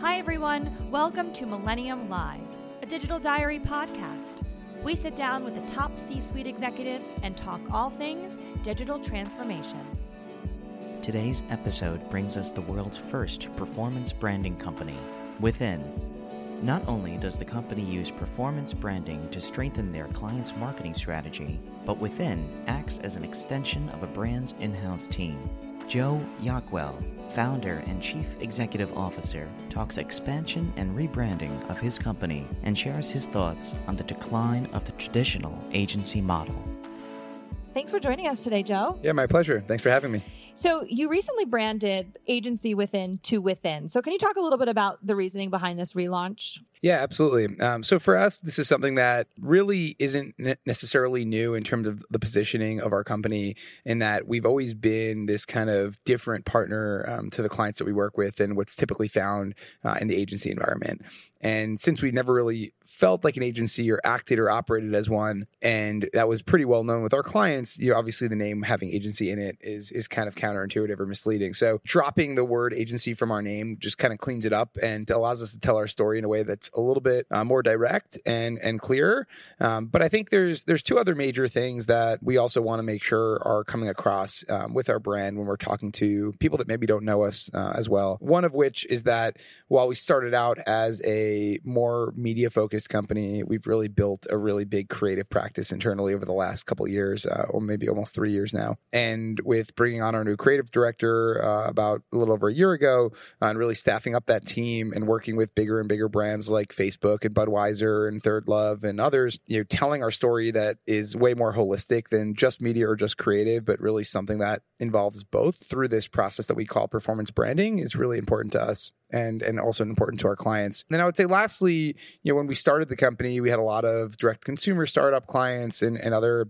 Hi, everyone. Welcome to Millennium Live, a digital diary podcast. We sit down with the top C suite executives and talk all things digital transformation. Today's episode brings us the world's first performance branding company, Within. Not only does the company use performance branding to strengthen their clients' marketing strategy, but Within acts as an extension of a brand's in house team. Joe Yakuel, founder and chief executive officer, talks expansion and rebranding of his company and shares his thoughts on the decline of the traditional agency model. Thanks for joining us today, Joe. Yeah, my pleasure. Thanks for having me. So, you recently branded Agency Within to Within. So, can you talk a little bit about the reasoning behind this relaunch? Yeah, absolutely. Um, so for us, this is something that really isn't necessarily new in terms of the positioning of our company, in that we've always been this kind of different partner um, to the clients that we work with and what's typically found uh, in the agency environment. And since we never really felt like an agency or acted or operated as one, and that was pretty well known with our clients, you know, obviously the name having agency in it is is kind of counterintuitive or misleading. So dropping the word agency from our name just kind of cleans it up and allows us to tell our story in a way that's a little bit uh, more direct and and clearer. Um, but I think there's there's two other major things that we also want to make sure are coming across um, with our brand when we're talking to people that maybe don't know us uh, as well. One of which is that while we started out as a more media focused company, we've really built a really big creative practice internally over the last couple years, uh, or maybe almost three years now. And with bringing on our new creative director uh, about a little over a year ago, uh, and really staffing up that team and working with bigger and bigger brands like Facebook and Budweiser and ThirdLove and others, you know, telling our story that is way more holistic than just media or just creative, but really something that involves both through this process that we call performance branding is really important to us and and also important to our clients. And then I would say lastly, you know, when we started the company, we had a lot of direct consumer startup clients and, and other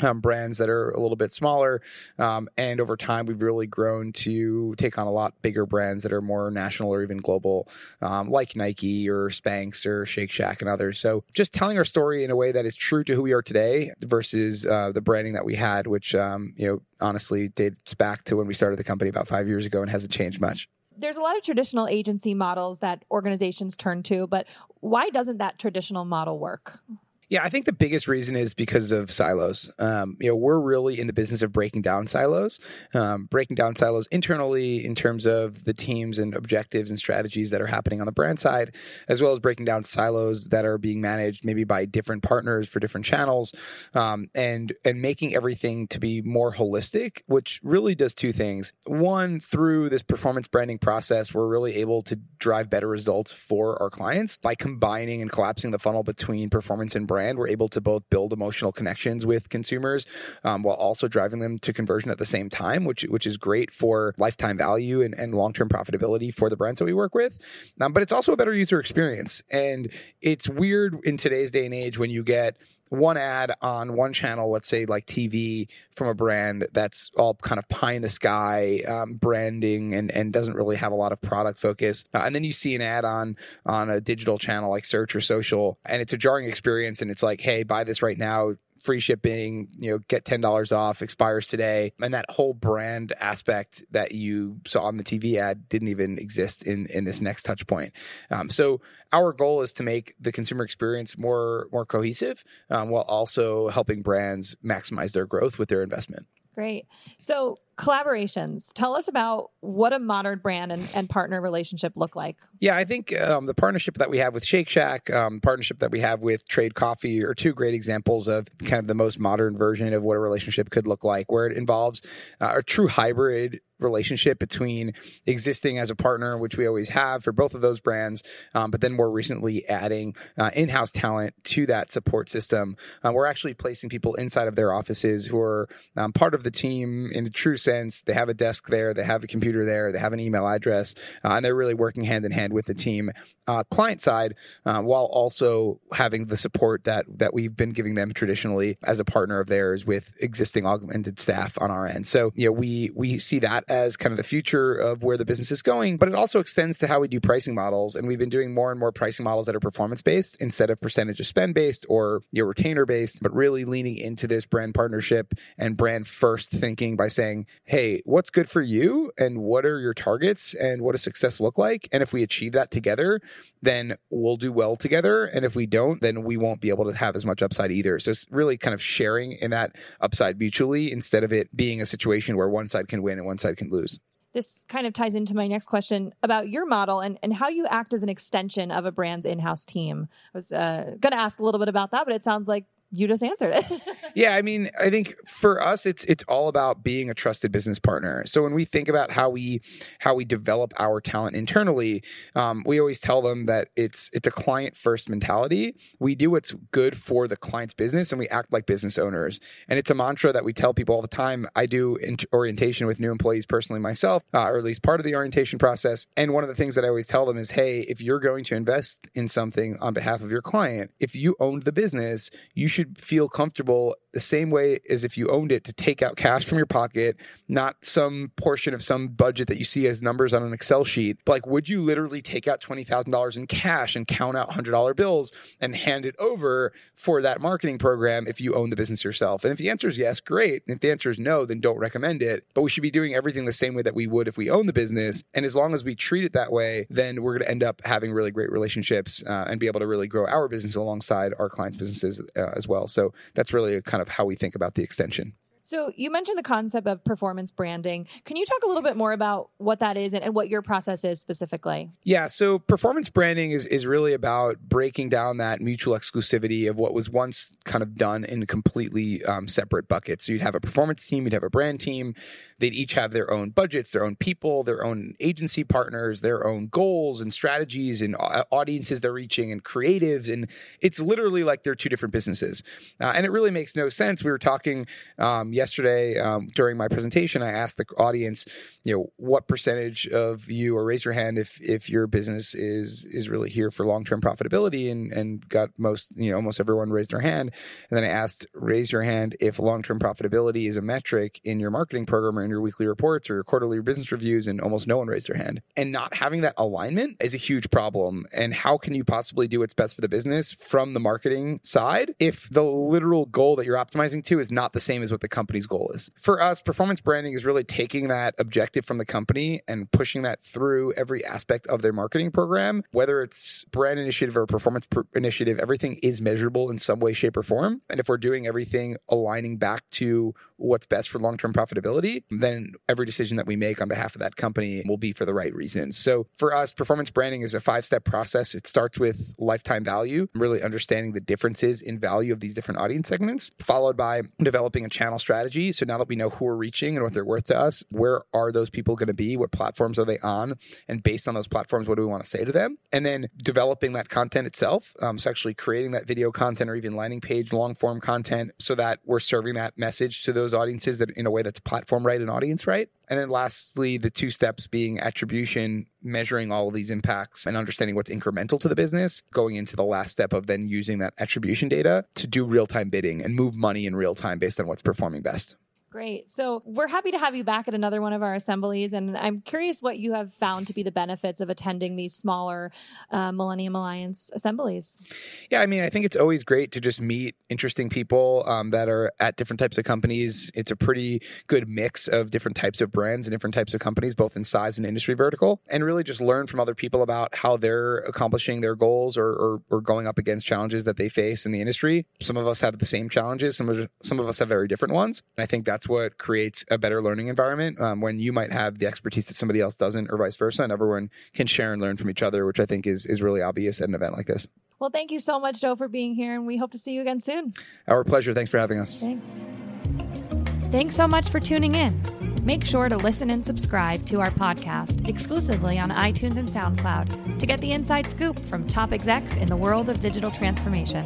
um, brands that are a little bit smaller. Um, and over time, we've really grown to take on a lot bigger brands that are more national or even global, um, like Nike or Spanx or Shake Shack and others. So just telling our story in a way that is true to who we are today versus uh, the branding that we had, which, um, you know, honestly dates back to when we started the company about five years ago and hasn't changed much there's a lot of traditional agency models that organizations turn to, but why doesn't that traditional model work? Yeah, I think the biggest reason is because of silos. Um, you know, we're really in the business of breaking down silos, um, breaking down silos internally in terms of the teams and objectives and strategies that are happening on the brand side, as well as breaking down silos that are being managed maybe by different partners for different channels, um, and and making everything to be more holistic, which really does two things. One, through this performance branding process, we're really able to drive better results for our clients by combining and collapsing the funnel between performance and brand, we're able to both build emotional connections with consumers um, while also driving them to conversion at the same time, which which is great for lifetime value and, and long term profitability for the brands that we work with. Um, but it's also a better user experience, and it's weird in today's day and age when you get one ad on one channel, let's say like TV from a brand that's all kind of pie in the sky um, branding and, and doesn't really have a lot of product focus. Uh, and then you see an ad on on a digital channel like search or social, and it's a jarring experience. And it's like, hey, buy this right now free shipping, you know, get $10 off, expires today. And that whole brand aspect that you saw on the TV ad didn't even exist in, in this next touch point. Um, so our goal is to make the consumer experience more, more cohesive um, while also helping brands maximize their growth with their investment. Great. So collaborations. Tell us about what a modern brand and, and partner relationship look like. Yeah, I think um, the partnership that we have with Shake Shack, um, partnership that we have with Trade Coffee are two great examples of kind of the most modern version of what a relationship could look like, where it involves uh, a true hybrid relationship between existing as a partner, which we always have for both of those brands, um, but then more recently adding uh, in-house talent to that support system. Uh, we're actually placing people inside of their offices who are um, part of the team in a true sense. They have a desk there, they have a computer there, they have an email address, uh, and they're really working hand in hand with the team uh, client side, uh, while also having the support that that we've been giving them traditionally as a partner of theirs with existing augmented staff on our end. So you know we we see that as kind of the future of where the business is going, but it also extends to how we do pricing models, and we've been doing more and more pricing models that are performance based instead of percentage of spend based or your know, retainer based, but really leaning into this brand partnership and brand first thinking by saying hey, what's good for you and what are your targets and what does success look like? And if we achieve that together, then we'll do well together. And if we don't, then we won't be able to have as much upside either. So it's really kind of sharing in that upside mutually instead of it being a situation where one side can win and one side can lose this kind of ties into my next question about your model and, and how you act as an extension of a brand's in-house team. I was uh, going to ask a little bit about that, but it sounds like you just answered it. yeah, I mean, I think for us it's it's all about being a trusted business partner. So when we think about how we how we develop our talent internally, um, we always tell them that it's it's a client first mentality. We do what's good for the client's business, and we act like business owners. And it's a mantra that we tell people all the time. I do orientation with new employees personally myself, uh, or at least part of the orientation process. And one of the things that I always tell them is, hey, if you're going to invest in something on behalf of your client, if you owned the business, you should feel comfortable the same way as if you owned it to take out cash from your pocket, not some portion of some budget that you see as numbers on an Excel sheet. But like, would you literally take out $20,000 in cash and count out $100 bills and hand it over for that marketing program if you own the business yourself? And if the answer is yes, great. And if the answer is no, then don't recommend it. But we should be doing everything the same way that we would if we own the business. And as long as we treat it that way, then we're going to end up having really great relationships uh, and be able to really grow our business alongside our clients' businesses uh, as well. So that's really kind of how we think about the extension. So you mentioned the concept of performance branding. Can you talk a little bit more about what that is and, and, what your process is specifically? Yeah, so performance branding is is really about breaking down that mutual exclusivity of what was once kind of done in completely um, separate buckets. So you'd have a performance team, you'd have a brand team. They'd each have their own budgets, their own people, their own agency partners, their own goals and strategies and audiences they're reaching and creatives. And it's literally like they're two different businesses. Uh, and it really makes no sense. We were talking um, yesterday um, during my presentation, I asked the audience, you know, what percentage of you, or raise your hand if if your business is is really here for long term profitability, and and got most, you know, almost everyone raised their hand. And then I asked, raise your hand if long term profitability is a metric in your marketing program or in your weekly reports or your quarterly business reviews, and almost no one raised their hand. And not having that alignment is a huge problem. And how can you possibly do what's best for the business from the marketing side if the literal goal that you're optimizing to is not the same as what the company company's goal is. For us, performance branding is really taking that objective from the company and pushing that through every aspect of their marketing program, whether it's brand initiative or performance pr- initiative, everything is measurable in some way, shape, or form. And if we're doing everything aligning back to what's best for long term profitability, then every decision that we make on behalf of that company will be for the right reasons. So for us, performance branding is a five step process. It starts with lifetime value, really understanding the differences in value of these different audience segments, followed by developing a channel strategy. So now that we know who we're reaching and what they're worth to us, where are those people going to be? What platforms are they on? And based on those platforms, what do we want to say to them? And then developing that content itself. Um, so actually creating that video content or even landing page long form content so that we're serving that message to those audiences that in a way that's platform right and audience right. And then lastly, the two steps being attribution, measuring all of these impacts and understanding what's incremental to the business, going into the last step of then using that attribution data to do real time bidding and move money in real time based on what's performing best. Great. So we're happy to have you back at another one of our assemblies. And I'm curious what you have found to be the benefits of attending these smaller uh, Millennium Alliance assemblies. Yeah, I mean, I think it's always great to just meet interesting people um, that are at different types of companies. It's a pretty good mix of different types of brands and different types of companies, both in size and industry vertical, and really just learn from other people about how they're accomplishing their goals or, or, or going up against challenges that they face in the industry. Some of us have the same challenges, some of, some of us have very different ones. And I think that's that's what creates a better learning environment um, when you might have the expertise that somebody else doesn't, or vice versa, and everyone can share and learn from each other, which I think is is really obvious at an event like this. Well, thank you so much, Joe, for being here, and we hope to see you again soon. Our pleasure. Thanks for having us. Thanks. Thanks so much for tuning in. Make sure to listen and subscribe to our podcast exclusively on iTunes and SoundCloud to get the inside scoop from top execs in the world of digital transformation.